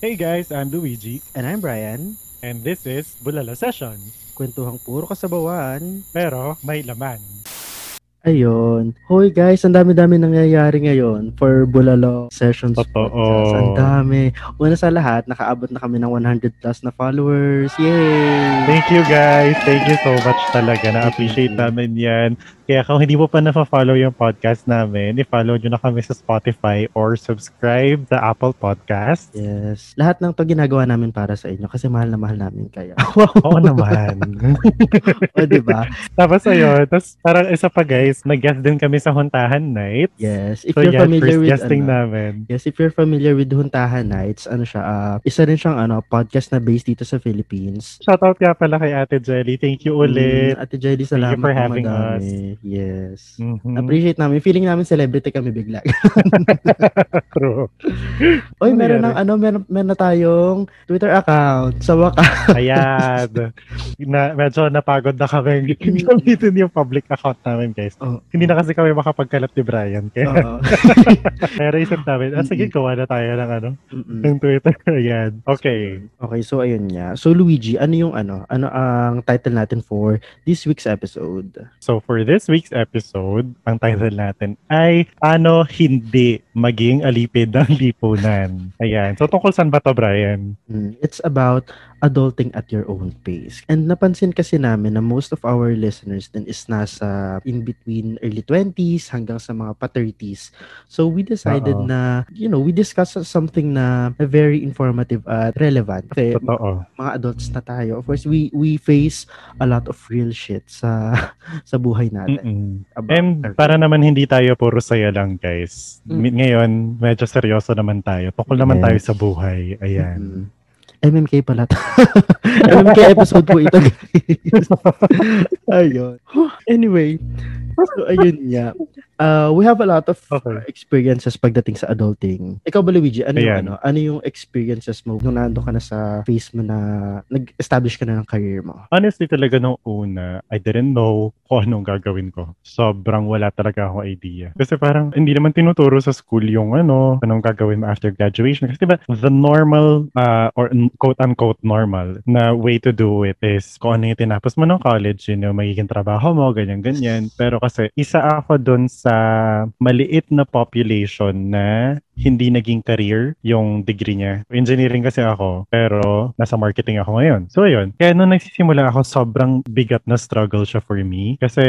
Hey guys, I'm Luigi, And I'm Brian. and this is Bulala Sessions. Kwentuhang puro kasabawan. Pero may laman. Ayun. Hoy guys, ang dami-dami nangyayari ngayon for Bulalo Sessions Totoo. Ang dami. Una sa lahat, nakaabot na kami ng 100 plus na followers. Yay! Thank you guys. Thank you so much talaga. Na-appreciate namin yan. Kaya kung hindi mo pa na-follow yung podcast namin, i-follow nyo na kami sa Spotify or subscribe sa Apple Podcast. Yes. Lahat ng to ginagawa namin para sa inyo kasi mahal na mahal namin kayo. Oo naman. o, di ba? Tapos ayun, tapos parang isa pa guys, nag-guest din kami sa Huntahan Night. Yes. If So you're yan, familiar first with guesting ano, namin. Yes, if you're familiar with Huntahan Nights, ano siya, ah, isa rin siyang ano, podcast na based dito sa Philippines. Shoutout nga pala kay Ate Jelly. Thank you ulit. Mm, Ate Jelly, Thank you salamat for having madami. Yes. Mhm. Appreciate namin. Feeling namin celebrity kami bigla. True. Oy, Ano meron ng ano, meron, meron na tayong Twitter account. Sa wakas. Ayan. na, medyo napagod na kami gamitin yung public account namin, guys. Oh. Hindi na kasi kami makapagkalat ni Brian. Kaya, Oo. kaya naisip namin, ah, sige, gawa na tayo ng ano, Mm-mm. ng Twitter. Ayan. Okay. Okay, so ayun nga. So Luigi, ano yung ano? Ano ang title natin for this week's episode? So, for this week's episode, ang title natin ay Ano Hindi Maging Alipid ng Lipunan. Ayan. So, tungkol saan ba to, Brian? Mm, It's about adulting at your own pace. And napansin kasi namin na most of our listeners din is nasa in between early 20s hanggang sa mga pa-30s. So we decided Oo. na, you know, we discuss something na very informative at relevant. Kasi Totoo. mga adults na tayo. Of course, we we face a lot of real shit sa sa buhay natin. About And para naman hindi tayo puro saya lang, guys. Mm. Ngayon, medyo seryoso naman tayo. Naman Yes. tayo sa buhay. Ayan. Mm. MMK pala. MMK episode po ito, guys. ayun. Anyway, so ayun nga. Uh, we have a lot of Okay. experiences pagdating sa adulting. Ikaw ba, Luigi? Ano yung, ano, ano yung experiences mo nung nando ka na sa phase mo na nag-establish ka na ng career mo? Honestly talaga nung una, I didn't know kung anong gagawin ko. Sobrang wala talaga akong idea. Kasi parang hindi naman tinuturo sa school yung ano, anong gagawin mo after graduation. Kasi diba, the normal, uh, or quote-unquote normal na way to do it is kung ano yung tinapos mo ng college, yun yung magiging trabaho mo, ganyan-ganyan. Pero kasi isa ako dun sa maliit na population na hindi naging career yung degree niya. Engineering kasi ako, pero nasa marketing ako ngayon. So, ayun. Kaya nung nagsisimula ako, sobrang bigat na struggle siya for me. Kasi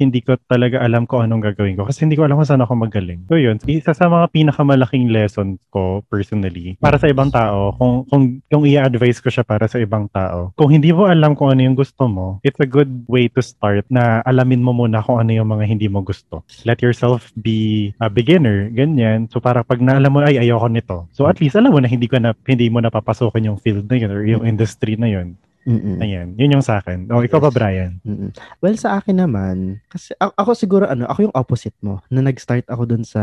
hindi ko talaga alam kung anong gagawin ko. Kasi hindi ko alam kung saan ako magaling. So, yun. Isa sa mga pinakamalaking lesson ko personally, para sa ibang tao, kung, kung, kung i-advise ko siya para sa ibang tao, kung hindi mo alam kung ano yung gusto mo, it's a good way to start na alamin mo muna kung ano yung mga hindi mo gusto. Let yourself be a beginner, ganyan. So, para pag naalam mo, ay, ayoko nito. So, at least, alam mo na hindi, ko na, hindi mo napapasukin yung field na yun or yung industry na yun. Mm-mm. Ayan. Yun yung sa akin. O, ikaw ba, Yes. Brian? Mm-mm. Well, sa akin naman, kasi ako siguro ano, ako yung opposite mo, na nag-start ako dun sa,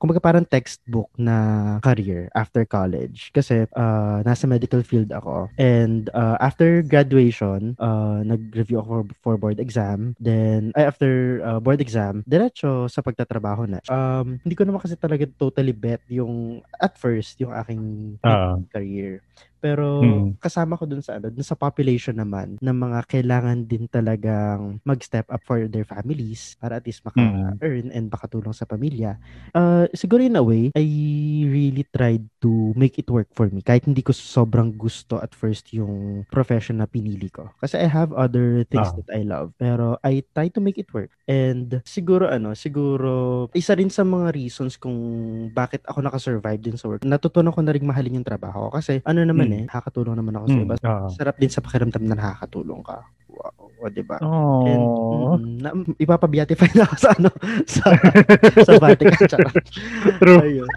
kumbaga parang textbook na career after college. Kasi uh, nasa medical field ako. And uh, after graduation, uh, nag-review ako for, for board exam. Then, ay, after uh, board exam, diretso sa pagtatrabaho na. Um, hindi ko naman kasi talaga totally bet yung, at first, yung aking Oo. career. Pero Hmm. kasama ko dun sa ano, dun sa population naman ng mga kailangan din talagang mag-step up for their families para at least maka-earn and makatulong sa pamilya. Uh, siguro in a way, I really tried to make it work for me. Kahit hindi ko sobrang gusto at first yung profession na pinili ko. Kasi I have other things Ah. that I love. Pero I try to make it work. And siguro ano, siguro isa rin sa mga reasons kung bakit ako nakasurvive din sa work. Natutunan ko na rin mahalin yung trabaho. Kasi ano naman. Eh, nakakatulong naman ako sa Mm, iba. oo. Sarap din sa pakiramdam na nakakatulong ka. Wow, o, diba? Oh. And mm, na, ipapabeatify na ako sa ano sa sa Vatican charot. True. Ayun.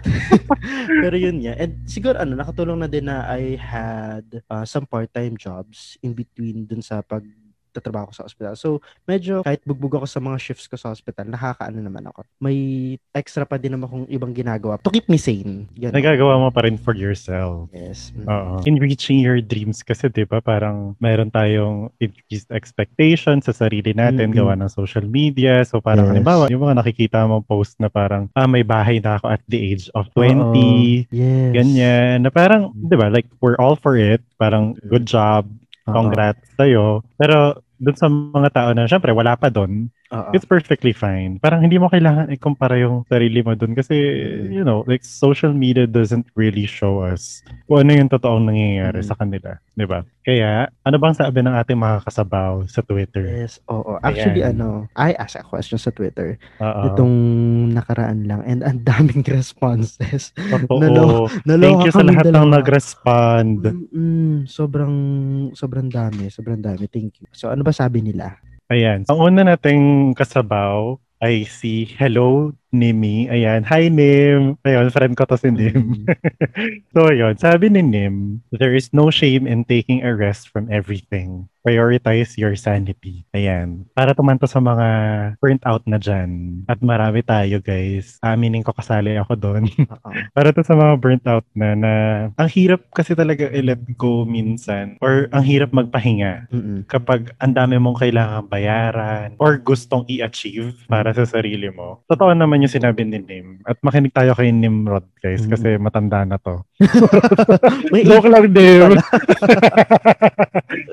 Pero yun nga. And siguro ano, nakatulong na din na I had uh, some part-time jobs in between dun sa pag nagtatrabaho ko sa ospital. So, medyo kahit bugbog ako sa mga shifts ko sa hospital, nakakaano naman ako. May extra pa din naman akong ibang ginagawa to keep me sane. Ganun. Nagagawa mo pa rin for yourself. Yes. Mm. Oo. In reaching your dreams kasi 'di ba parang mayroon tayong increased expectations sa sarili natin Mm-mm. gawa ng social media. So parang Yes. halimbawa, yung mga nakikita mong post na parang ah may bahay na ako at the age of 20. Oo. Yes. Ganyan. Na parang, 'di ba, like we're all for it. Parang good job, Congrats sa'yo. Pero dun sa mga tao na syempre wala pa doon, Oo. it's perfectly fine. Parang hindi mo kailangan ikumpara yung sarili mo dun kasi, you know, like social media doesn't really show us kung ano yung totoong nangyayari Mm. sa kanila. ba? Kaya, ano bang sabi ng ating mga kasabaw sa Twitter? Yes, oo. Actually, Ayan. ano, I asked a question sa Twitter Oo. itong nakaraan lang and ang daming responses. Totoo. nalo- Thank you sa lahat ng dalawa. nag-respond. Mm-mm, sobrang, sobrang dami, sobrang dami. Thank you. So, ano ba sabi nila? Ayan. Ang una nating kasabaw ay si Hello Nimi. Ayan. Hi, Nim. Ayun, friend ko to si Nim. Mm. So, yun. Sabi ni Nim, there is no shame in taking a rest from everything. Prioritize your sanity. Ayan. Para tumanto sa mga burnt out na dyan. At marami tayo, guys. Aminin ko kasali ako doon. Oo. Para to sa mga burnt out na, na ang hirap kasi talaga i-let go minsan. Or ang hirap magpahinga Mm-mm. kapag ang dami mong kailangang bayaran or gustong i-achieve para sa sarili mo. Totoo naman yung sinabi ni Nim. At makinig tayo kay Nimrod, guys, Mm. kasi matanda na to. May Joke lang, Nim.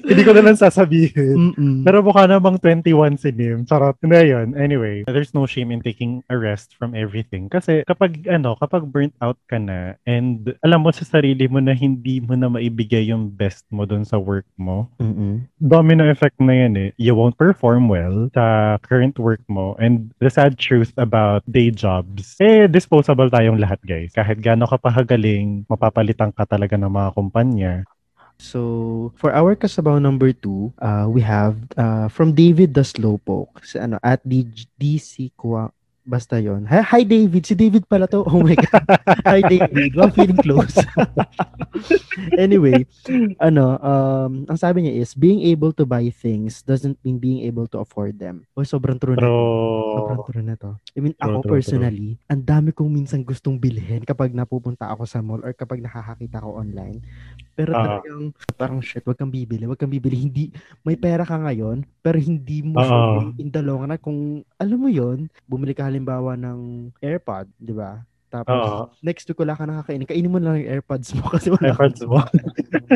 Hindi ko na lang sasabihin. Mm-mm. Pero mukha namang 21 si Nim. Charot. Na yun. Anyway, there's no shame in taking a rest from everything. Kasi kapag, ano, kapag burnt out ka na and alam mo sa sarili mo na hindi mo na maibigay yung best mo dun sa work mo, Mm-mm. domino effect na yan eh. You won't perform well sa current work mo. And the sad truth about day jobs, eh, disposable tayong lahat, guys. Kahit gaano ka pahagaling, mapapalitan ka talaga ng mga kumpanya. So, for our kasabaw number two, uh, we have uh, from David the Slowpoke. Sa ano, at D- DC Kwa. Basta yon. Hi, hi, David. Si David pala to. Oh my God. hi, David. I'm feeling close. anyway, ano, um, ang sabi niya is, being able to buy things doesn't mean being able to afford them. Oh, sobrang true na. Sobrang Pero, true na to. I mean, True, ako true, personally, ang dami kong minsan gustong bilhin kapag napupunta ako sa mall or kapag nakakakita ko online. Pero Ah. talagang, parang shit, wag kang bibili, wag kang bibili. Hindi, may pera ka ngayon, pero hindi mo Oo. sure in the long run. Kung, alam mo yon bumili ka halimbawa ng AirPod, di ba? Tapos, Oo. next week wala ka nakakainin. Kainin mo lang yung AirPods mo kasi wala efforts mo.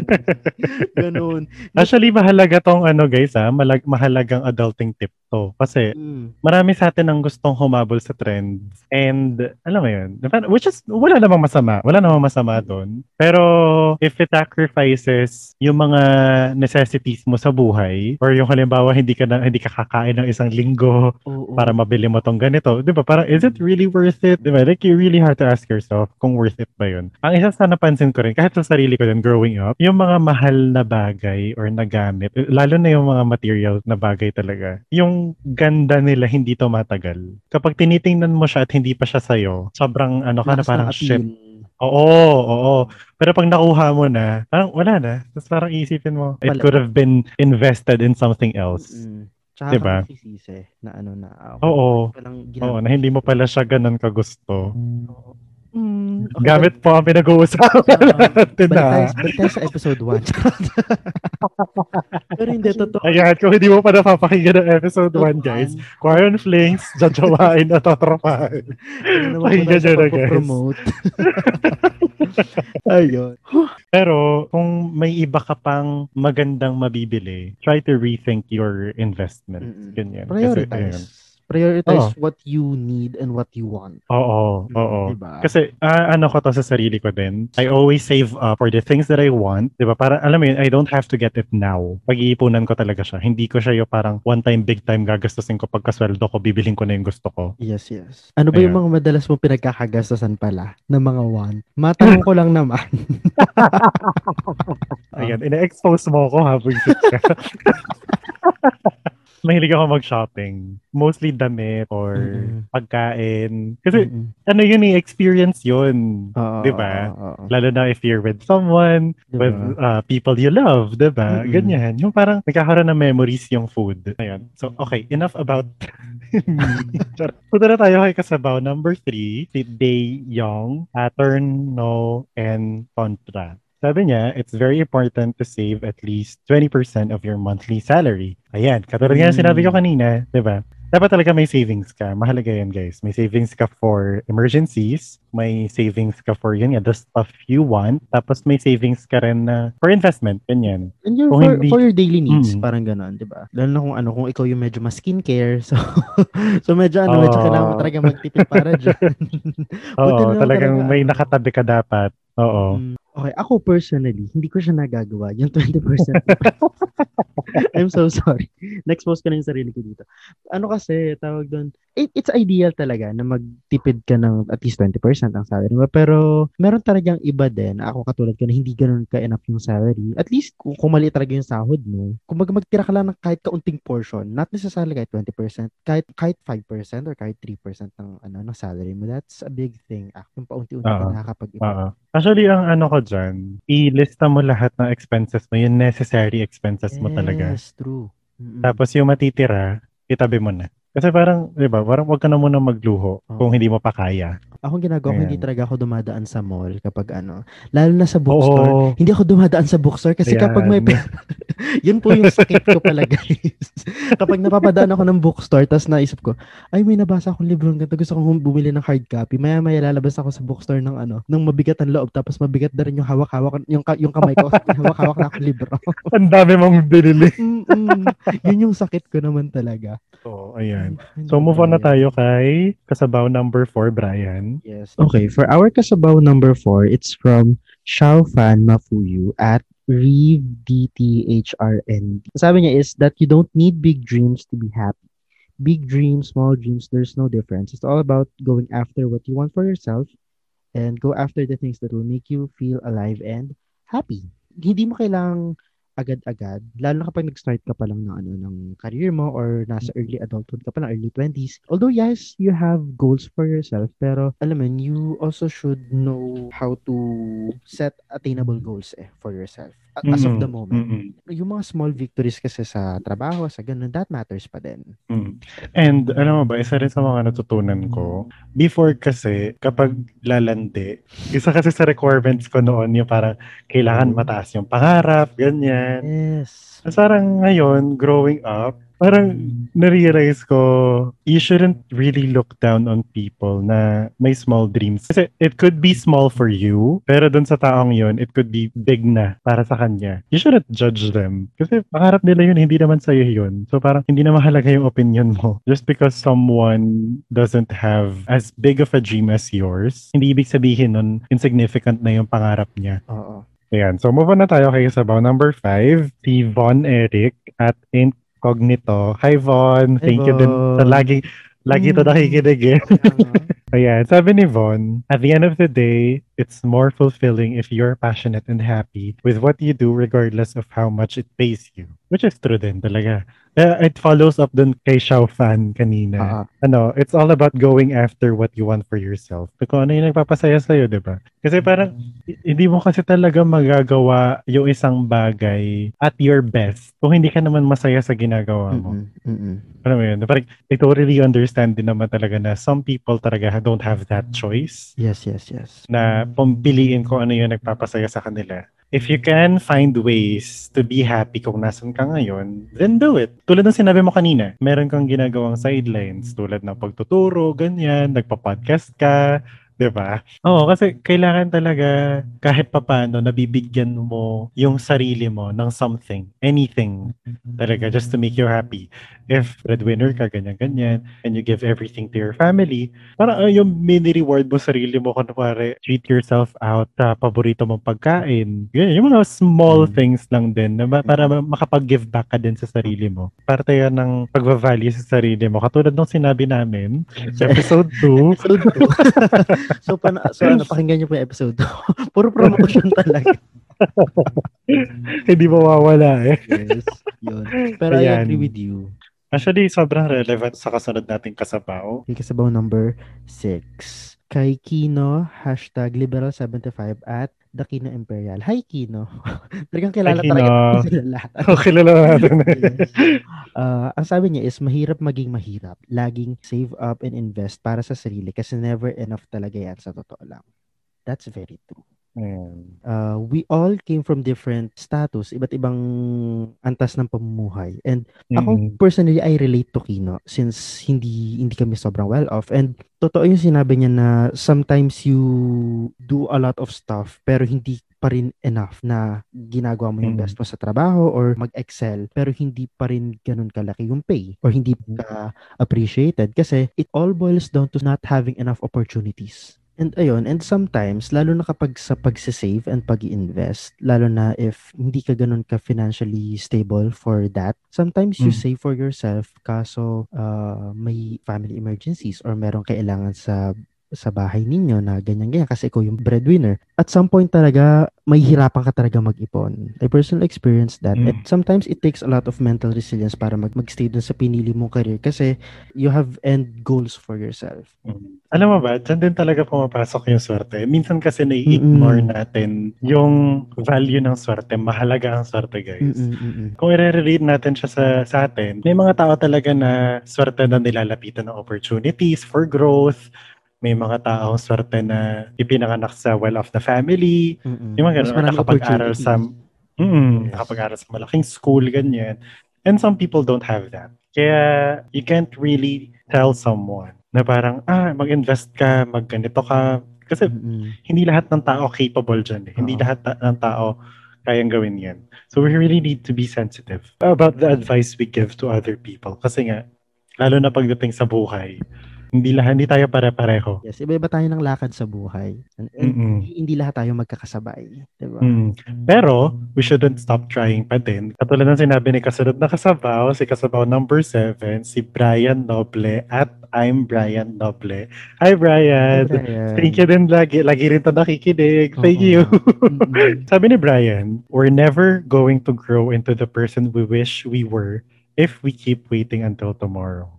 Ganun. Actually, mahalaga tong ano guys ha, malag, mahalagang adulting tip to. Kasi Mm. marami sa atin ang gustong humabol sa trends. And, alam mo yun, which is, wala namang masama. Wala namang masama doon. Pero, if it sacrifices yung mga necessities mo sa buhay, or yung halimbawa, hindi ka, na, hindi ka kakain ng isang linggo Oo. para mabili mo tong ganito. Di ba? Parang, is it really worth it? Di ba? Like, you really have to ask yourself kung worth it ba yun. Ang isa sa napansin ko rin, kahit sa sarili ko din growing up, yung mga mahal na bagay or na gamit, lalo na yung mga material na bagay talaga, yung ganda nila hindi tumatagal. Kapag tinitingnan mo siya at hindi pa siya sa'yo, sobrang ano ka na parang shit. Oo, oo. Pero pag nakuha mo na, parang wala na. Tapos parang isipin mo, it could have been invested in something else. Mm-mm. Tsaka Diba? ka magsisisi na ano na. ah, Oo. Walang Oo, na hindi mo pala siya ganun kagusto. Mm, okay, Gamit po ang pinag-uusapan natin Balik tayo, na. balik tayo sa episode 1. Pero hindi, totoo. Ayan, kung hindi mo pa napapakinggan ng episode 1, guys, Quaron Flings, jajawain at tatrapahin. Pakinggan nyo na, guys. Ayun. Pero kung may iba ka pang magandang mabibili, try to rethink your investment. Mm-mm. Ganyan. Kasi, ayun. Prioritize. Oo. what you need and what you want. Oo, oo. Diba? Kasi ah, ano ko to sa sarili ko din. I always save up for the things that I want. 'Di ba? Para alam mo yun, I don't have to get it now. Pag-iipunan ko talaga siya. Hindi ko siya yung parang one time, big time gagastusin ko pagkasweldo ko, bibilhin ko na yung gusto ko. Yes, yes. Ano ba yung Ayan. mga madalas mo pinagkakagastasan pala ng mga one? Matanong ko lang naman. Ayan, ina-expose mo ako habang. mahilig ako mag-shopping. Mostly damit or Mm-mm. pagkain. Kasi Mm-mm. ano yun eh, experience yun. Oo, Di ba? oo, oo. Lalo na if you're with someone, Di with uh, people you love, di ba? Mm-mm. Ganyan. Yung parang nagkakaroon ng memories yung food. Ayan. So, okay. Enough about. Punta na tayo kay Kasabaw number three, si Day Young, Pattern, No, and Contra. Sabi niya, it's very important to save at least 20% of your monthly salary. Ayan, katulad nga Mm. sinabi ko kanina, di ba? Dapat talaga may savings ka. Mahalaga yan, guys. May savings ka for emergencies. May savings ka for yun, yeah, the stuff you want. Tapos may savings ka rin na for investment. Ganyan. And your, for, hindi- for your daily needs, Mm. parang gano'n, di ba? Lalo na kung ano, kung ikaw yung medyo mas skincare, so, so medyo ano, medyo Oo. kailangan mo talaga magtipid para dyan. Oo, talagang talaga, may ano. nakatabi ka dapat. Oo. Mm, Okay, ako personally, hindi ko siya nagagawa. Yung 20%. I'm so sorry. Na-expose ko na yung sarili ko dito. Ano kasi, tawag doon, it, it's ideal talaga na magtipid ka ng at least 20% ang salary mo. Pero, meron talagang iba din. Ako katulad ko na hindi ganun ka-enough yung salary. At least, kung, kung mali talaga yung sahod mo, kung mag magtira ka lang ng kahit kaunting portion, not necessarily kahit 20%, kahit, kahit 5% or kahit 3% ng, ano, ng salary mo, that's a big thing. Ah, yung paunti-unti ka Oo. nakakapag-ipon. Oo. Actually, ang ano ko dyan, ilista mo lahat ng expenses mo, yung necessary expenses mo talaga. Yes, true. Mm-mm. Tapos yung matitira, itabi mo na. Kasi parang, di ba, parang wag ka na muna magluho Oo. kung hindi mo pa kaya. Ako ang ginagawa ko, hindi Ayan. talaga ako dumadaan sa mall kapag ano. Lalo na sa bookstore. Oo. Hindi ako dumadaan sa bookstore kasi Ayan. kapag may pera, yun po yung sakit ko pala guys. kapag napapadaan ako ng bookstore, tapos naisip ko, ay may nabasa akong libro ng ganito, gusto kong bumili ng hard copy. Maya maya lalabas ako sa bookstore ng ano, ng mabigat ang loob, tapos mabigat na rin yung hawak-hawak, yung, ka- yung kamay ko, hawak-hawak na akong libro. Ang dami mong binili. Mm-mm. yun yung sakit ko naman talaga. Oo, ayan. Hindi So, move on na tayo kay kasabaw number 4, Brian. Yes. Okay, for our kasabaw number four, it's from Xiaofan Mafuyu at Reeve DTHRN. Sabi niya is that you don't need big dreams to be happy. Big dreams, small dreams, there's no difference. It's all about going after what you want for yourself and go after the things that will make you feel alive and happy. Hindi mo kailangang agad-agad, lalo kapag nag-start ka pa lang ng ano ng career mo or nasa early adulthood ka pa lang, early 20s. Although yes, you have goals for yourself, pero alam mo, you also should know how to set attainable goals eh for yourself a- as of Mm-mm. the moment. Mm-mm. Yung mga small victories kasi sa trabaho, sa ganun, that matters pa din. Mm. And alam mo ba, isa rin sa mga natutunan ko, before kasi, kapag lalandi, isa kasi sa requirements ko noon yung parang kailangan mataas yung pangarap, ganyan. Yes. Parang ngayon, growing up, parang narealize ko, you shouldn't really look down on people na may small dreams. Kasi it could be small for you, pero dun sa taong yun, it could be big na para sa kanya. You shouldn't judge them. Kasi pangarap nila yun, hindi naman sa'yo yun. So parang hindi na mahalaga yung opinion mo. Just because someone doesn't have as big of a dream as yours, hindi ibig sabihin nun insignificant na yung pangarap niya. Oo. Ayan. So, move on na tayo kay Sabaw number 5. Si Von Eric at Incognito. Hi, Von. Hi, Thank you din sa Von. lagi, lagi to Mm. nakikinig eh. Ayan. Sabi ni Von, at the end of the day, it's more fulfilling if you're passionate and happy with what you do regardless of how much it pays you. Which is true din talaga. Uh, it follows up dun kay Xiao Fan kanina. Oo. Ano, it's all about going after what you want for yourself. Kung ano yung nagpapasaya sa'yo, di ba? Kasi parang, i- hindi mo kasi talaga magagawa yung isang bagay at your best kung hindi ka naman masaya sa ginagawa mo. Mm-mm. Mm-mm. Alam mo yun? Parang, I totally understand din naman talaga na some people talaga don't have that choice Yes, yes, yes. na pumbiliin kung ano yung nagpapasaya sa kanila. If you can find ways to be happy kung nasan ka ngayon, then do it. Tulad ng sinabi mo kanina, meron kang ginagawang sidelines tulad ng pagtuturo, ganyan, nagpa-podcast ka, 'di ba? Oo, kasi kailangan talaga kahit papaano nabibigyan mo yung sarili mo ng something, anything talaga just to make you happy. If breadwinner ka, ganyan-ganyan, and you give everything to your family, parang uh, yung mini reward mo sarili mo, kunwari, treat yourself out sa paborito mong pagkain. Yun, yung mga small Mm. things lang din na para ma- makapag-give back ka din sa sarili mo. Parte yan ng pag-value sa sarili mo. Katulad nung sinabi namin sa episode 2, Episode 2. so, pana, so ano, pakinggan niyo po yung episode 2. Puro promotion talaga. hindi mawawala eh. Yes. Yun. Pero I Ayan. agree with you. Actually, sobrang relevant sa kasunod nating kasabaw. Okay, kasabaw number 6. Kay Kino, hashtag liberal75 at The Kino Imperial. Hi, Kino. Talagang kilala Kino. talaga sila lahat. Oh, kilala natin. Yes. Ah, ang sabi niya is, mahirap maging mahirap. Laging save up and invest para sa sarili kasi never enough talaga yan sa totoo lang. That's very true. Ayan. uh, we all came from different status, iba't ibang antas ng pamumuhay. And ako Mm. personally, I relate to Kino since hindi hindi kami sobrang well off. And totoo yung sinabi niya na sometimes you do a lot of stuff pero hindi pa rin enough na ginagawa mo yung Mm. best mo sa trabaho or mag-excel pero hindi pa rin ganun kalaki yung pay or hindi ka appreciated kasi it all boils down to not having enough opportunities. And ayun, and sometimes, lalo na kapag sa pagsisave and pag invest lalo na if hindi ka ganun ka financially stable for that, sometimes you Mm. save for yourself kaso uh, may family emergencies or merong kailangan sa sa bahay ninyo na ganyan-ganyan kasi ikaw yung breadwinner. At some point talaga, may hirapan ka talaga mag-ipon. I personally experienced that. Mm. And sometimes it takes a lot of mental resilience para mag magstay dun sa pinili mong career kasi you have end goals for yourself. Mm. Alam mo ba, dyan din talaga pumapasok yung swerte. Minsan kasi nai-ignore Mm-mm. natin yung value ng swerte. Mahalaga ang swerte, guys. Mm-mm, mm-mm. Kung i-relate natin siya sa, sa atin, may mga tao talaga na swerte na nilalapitan ng opportunities for growth. May mga tao swerte na ipinanganak sa well-off na family. Mm-mm. Yung mga ganun, nakapag-aral sa, mm, Yes. nakapag-aral sa malaking school, ganyan. And some people don't have that. Kaya you can't really tell someone na parang, ah, mag-invest ka, magganito ka. Kasi Mm-mm. hindi lahat ng tao capable dyan. Eh. Hindi lahat ta- ng tao kayang gawin yan. So we really need to be sensitive about the advice we give to other people. Kasi nga, lalo na pagdating sa buhay, hindi lahat, hindi tayo pare-pareho. Yes, iba-iba tayo ng lakad sa buhay. And, hindi lahat tayo magkakasabay. Diba? Mm. Pero, we shouldn't stop trying pa din. Katulad ng sinabi ni kasunod na kasabaw, si kasabaw number 7, si Brian Noble at I'm Brian Noble. Hi, Brian! Brian. Thank you din lagi. Lagi rin to nakikinig. Thank Oo. you. Sabi ni Brian, we're never going to grow into the person we wish we were if we keep waiting until tomorrow.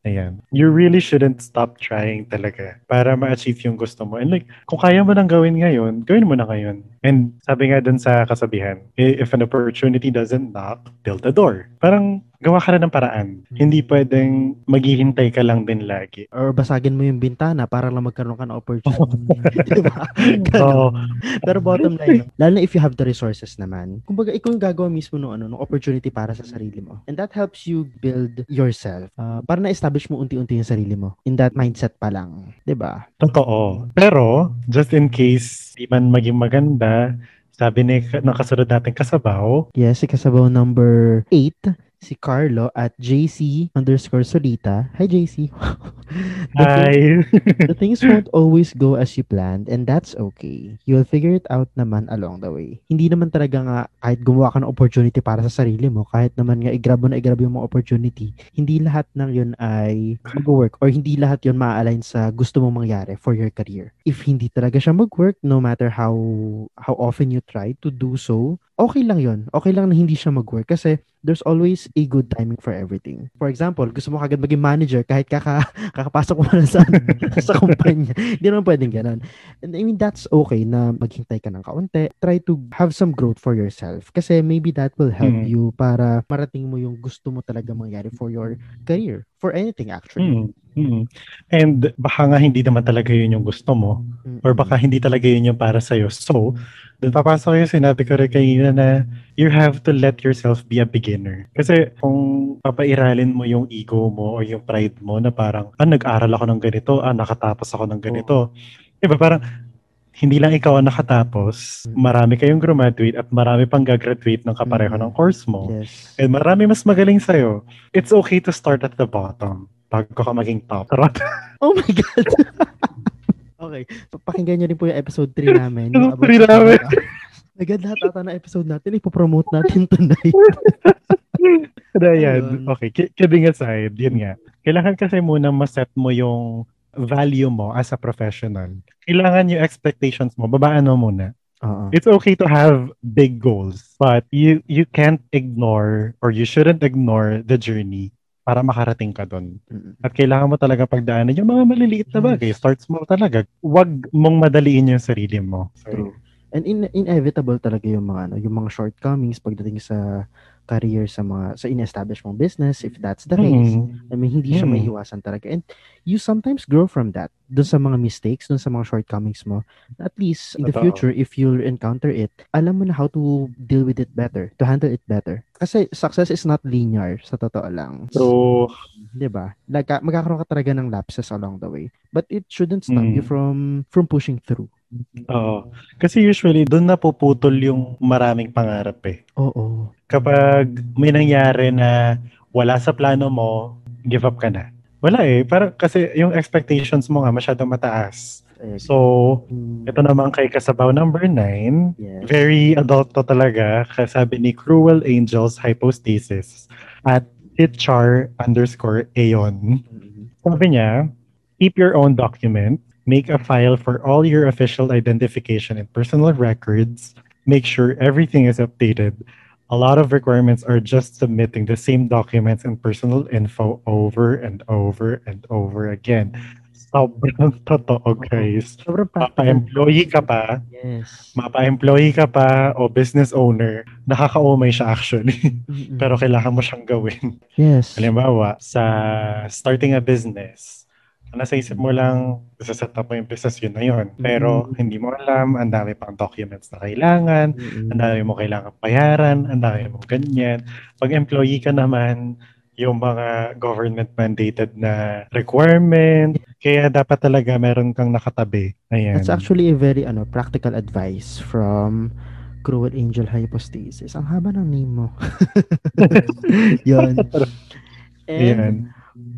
Ayan. You really shouldn't stop trying talaga para ma-achieve yung gusto mo. And like, kung kaya mo nang gawin ngayon, gawin mo na ngayon. And sabi nga dun sa kasabihan, i- if an opportunity doesn't knock, build a door. Parang gawa ka rin ng paraan. Hindi pwedeng maghihintay ka lang din lagi. Or basagin mo yung bintana para lang magkaroon ka ng opportunity. diba? Ganun. Oo. Pero bottom line, lalo na if you have the resources naman, kumbaga ikaw yung gagawa mismo ng ano, ng opportunity para sa sarili mo. And that helps you build yourself. Uh, para na-establish mo unti-unti yung sarili mo. In that mindset pa lang. 'di ba? Totoo. Pero, just in case di man maging maganda, sabi ni ng kasunod nating kasabaw, Yes, si kasabaw number 8, si Carlo at JC underscore Solita. Hi, JC. the, thing- ay, the things won't always go as you planned and that's okay. You'll figure it out naman along the way. Hindi naman talaga nga kahit gumawa ka ng opportunity para sa sarili mo, kahit naman nga i-grab mo na i-grab yung mga opportunity, hindi lahat ng yun ay mag-work or hindi lahat yun ma-align sa gusto mong mangyari for your career. If hindi talaga siya mag-work, no matter how how often you try to do so, okay lang yun. Okay lang na hindi siya mag-work kasi there's always a good timing for everything. For example, gusto mo kagad maging manager kahit kaka, kakapasok mo na sa, sa kumpanya. Hindi naman pwedeng ganun. And I mean, that's okay na maghintay ka ng kaunti. Try to have some growth for yourself. Kasi maybe that will help Mm. you para marating mo yung gusto mo talaga mangyari for your career. For anything actually. mm, mm. And baka nga hindi naman talaga yun yung gusto mo or baka hindi talaga yun yung para sa'yo. So, doon papasok yung sinabi ko rin kanina na you have to let yourself be a beginner. Kasi kung papairalin mo yung ego mo o yung pride mo na parang, ah, nag-aral ako ng ganito, ah, nakatapos ako ng ganito. Diba, parang, hindi lang ikaw ang nakatapos, marami kayong graduate at marami pang gagraduate ng kapareho ng course mo. Yes. And marami mas magaling sa'yo. It's okay to start at the bottom bago ka maging top. Charot. Oh my God. okay. Pa- Pakinggan nyo rin po yung episode 3 namin. yung Episode 3 about sa namin. pamilya. Agad lahat ata na episode natin, ipopromote natin tonight. Kaya yan. Okay, ki- kidding aside, yun nga. Kailangan kasi muna maset mo yung value mo as a professional. Kailangan yung expectations mo, babaan mo muna. Oo. It's okay to have big goals, but you you can't ignore or you shouldn't ignore the journey para makarating ka doon. At kailangan mo talaga pagdaanan yung mga maliliit na bagay. Start small talaga. Huwag mong madaliin yung sarili mo. So, True. And in, inevitable talaga yung mga ano, yung mga shortcomings pagdating sa career sa mga sa in-establish mong business if that's the case. mm, I mean, hindi siya Mm. may iwasan talaga. And you sometimes grow from that. Doon sa mga mistakes, doon sa mga shortcomings mo. At least, in the future, if you'll encounter it, alam mo na how to deal with it better, to handle it better. Kasi success is not linear, sa totoo lang. so, 'di ba? Like, ah, magkakaroon ka talaga ng lapses along the way. But it shouldn't stop Mm. you from from pushing through. Oo. Kasi usually, doon napuputol yung maraming pangarap eh. Oo. Kapag may nangyari na wala sa plano mo, give up ka na. Wala eh. Parang kasi yung expectations mo nga masyadong mataas. So, ito naman kay Kasabaw number 9. yes. Very adult to talaga. Kasabi ni Cruel Angels Hypostasis at hitchar underscore aeon. Mm, Sabi niya, keep your own document, make a file for all your official identification and personal records, make sure everything is updated. A lot of requirements are just submitting the same documents and personal info over and over and over again. Sobrang totoo, guys. Sobrang. Mapa-employee ka pa, Yes. mapa-employee ka pa o business owner, nakakaumay siya actually. Pero kailangan mo siyang gawin. yes. Halimbawa, sa starting a business, nasa isip mo lang, set up mo yung business, yun na yun. Pero Mhm. hindi mo alam, ang dami pang documents na kailangan, Mm-mm. ang dami mo kailangan bayaran, ang dami mo ganyan. Pag employee ka naman, yung mga government mandated na requirement, kaya dapat talaga meron kang nakatabi. Ayan. That's actually a very ano practical advice from Cruel Angel Hypostasis. Ang haba ng name mo. Yun. And Ayan.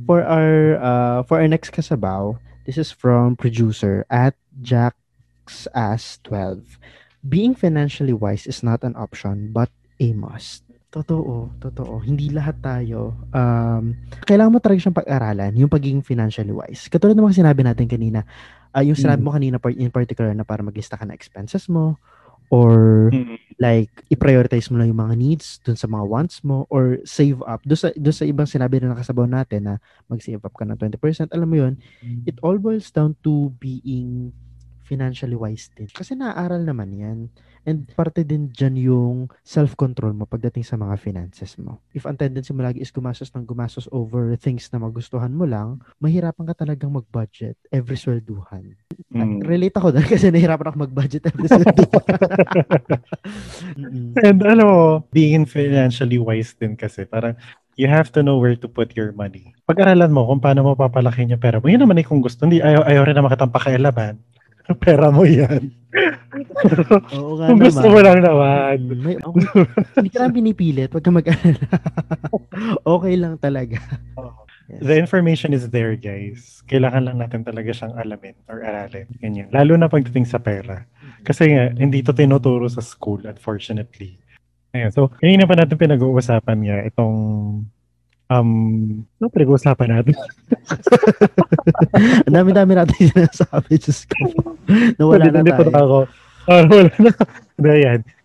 For our uh, for our next kasabaw, this is from producer at Jacksas12. Being financially wise is not an option but a must. Totoo, totoo. Hindi lahat tayo. Um, kailangan mo talaga siyang pag-aralan, yung pagiging financially wise. Katulad ng mga sinabi natin kanina, ah, yung sinabi Mm. mo kanina par- in particular na para maglista ka ng expenses mo or Mm. like i-prioritize mo lang yung mga needs dun sa mga wants mo or save up dun sa, dun sa ibang sinabi na nakasabaw natin na mag-save up ka ng 20% alam mo yun it all boils down to being financially wise din kasi naaaral naman yan and parte din dyan yung self-control mo pagdating sa mga finances mo if ang tendency mo lagi is gumastos ng gumastos over things na magustuhan mo lang mahirapan ka talagang mag-budget every swelduhan Mm. relate ako dahil kasi nahirapan ako mag-budget every swelduhan. And ano, being financially wise din kasi, parang you have to know where to put your money. Pag-aralan mo kung paano mo papalaki yung pera mo. Yun naman eh kung gusto. Hindi, ayaw, ayaw rin naman kitang pakialaman. pera mo yan. Oo nga kung naman. gusto mo lang naman. May, okay. Hindi ka lang pinipilit. Huwag ka mag-alala. okay lang talaga. Yes. The information is there, guys. Kailangan lang natin talaga siyang alamin or aralin. Ganyan. Lalo na pagdating sa pera. Kasi nga, hindi to tinuturo sa school, unfortunately. Ayan, so, kanina pa natin pinag-uusapan nga itong um, ano pinag-uusapan natin? Ang dami-dami natin sinasabi. Diyos ko. Nawala na tayo. ako. Ah, wala na.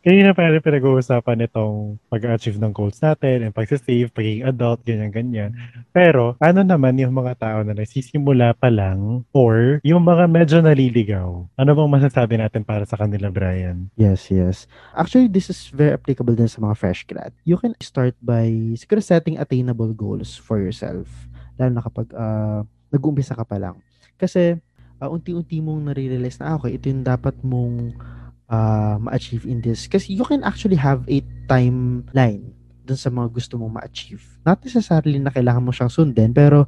Ayan. Kanina pa rin pinag-uusapan itong pag-achieve ng goals natin, and pag-save, pagiging adult, ganyan-ganyan. Pero, ano naman yung mga tao na nagsisimula pa lang or yung mga medyo naliligaw? Ano bang masasabi natin para sa kanila, Brian? Yes, yes. Actually, this is very applicable din sa mga fresh grad. You can start by siguro setting attainable goals for yourself. Lalo na kapag ah, nag-uumpisa ka pa lang. Kasi, ah, unti-unti mong nare-realize na, ah, okay, ito yung dapat mong ah, ma-achieve in this. Kasi you can actually have a timeline dun sa mga gusto mong ma-achieve. Not necessarily na kailangan mo siyang sundin, pero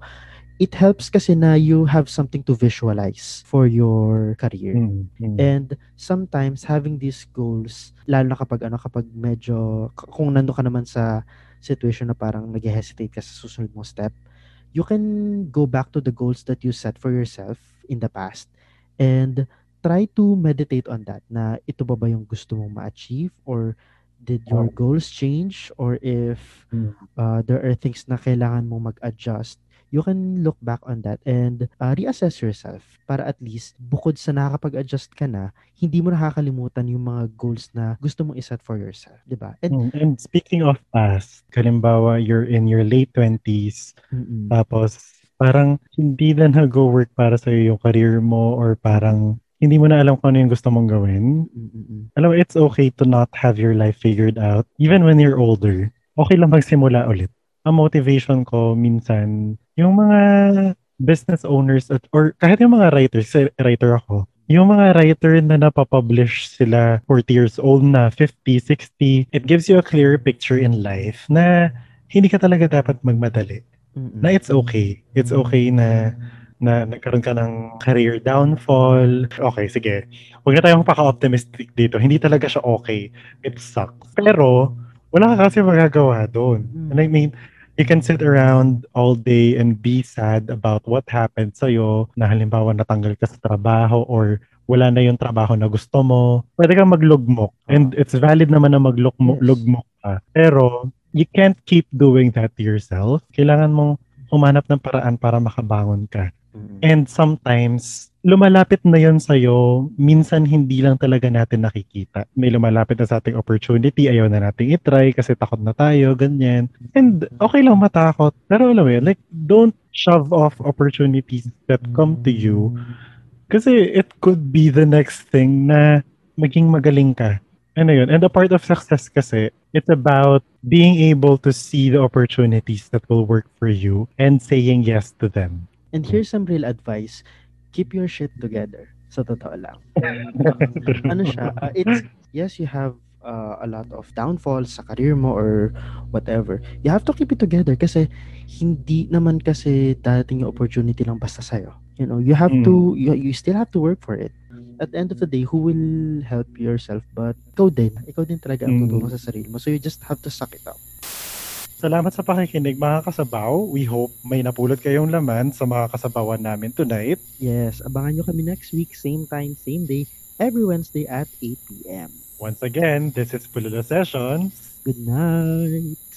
it helps kasi na you have something to visualize for your career. Hmm, hmm. And sometimes having these goals, lalo na kapag ano kapag medyo kung nando ka naman sa situation na parang nag-hesitate ka sa susunod mong step, you can go back to the goals that you set for yourself in the past and try to meditate on that na ito ba ba yung gusto mong ma-achieve or did your Oh. goals change or if Hmm. uh, there are things na kailangan mo mag-adjust you can look back on that and uh, reassess yourself para at least bukod sa nakakapag-adjust ka na, hindi mo nakakalimutan yung mga goals na gusto mong iset for yourself, 'di ba? And, mm, and speaking of past, kalimbawa you're in your late 20s, mm-mm. tapos parang hindi na nag-work para sa yung career mo or parang hindi mo na alam kung ano yung gusto mong gawin. Mm-mm. Alam mo, it's okay to not have your life figured out. Even when you're older, okay lang magsimula ulit. Ang motivation ko minsan, yung mga business owners at, or kahit yung mga writers, writer ako, yung mga writer na napapublish sila 40 years old na, 50, 60, it gives you a clear picture in life na hindi ka talaga dapat magmadali. Mm-mm. Na it's okay. It's okay na na nagkaroon ka ng career downfall. Okay, sige. Huwag na tayong paka-optimistic dito. Hindi talaga siya okay. It sucks. Pero, wala ka kasi magagawa doon. Mm. And I mean, you can sit around all day and be sad about what happened sa'yo na halimbawa natanggal ka sa trabaho or wala na yung trabaho na gusto mo. Pwede kang maglugmok. And it's valid naman na maglugmok yes. ka. Pero, you can't keep doing that to yourself. Kailangan mong humanap ng paraan para makabangon ka. Mm-hmm. And sometimes, lumalapit na yon sa'yo, minsan hindi lang talaga natin nakikita. May lumalapit na sa ating opportunity, ayaw na nating itry kasi takot na tayo, ganyan. And okay lang matakot. Pero alam mo yun, like, don't shove off opportunities that come to you kasi it could be the next thing na maging magaling ka. Ano yun? And the part of success kasi, it's about being able to see the opportunities that will work for you and saying yes to them. And here's some real advice. Keep your shit together. Sa totoo lang. ano siya? Uh, it's, yes, you have uh, a lot of downfalls sa career mo or whatever. You have to keep it together kasi hindi naman kasi dating yung opportunity lang basta sa'yo. You know, you have mm. to, you, you still have to work for it. At the end of the day, who will help yourself? But ikaw din. Ikaw din talaga ang tutulong mm. sa sarili mo. So you just have to suck it up. Salamat sa pakikinig mga kasabaw. We hope may napulot kayong laman sa mga kasabawan namin tonight. Yes, abangan nyo kami next week, same time, same day, every Wednesday at 8 p.m. Once again, this is Pulula Sessions. Good night.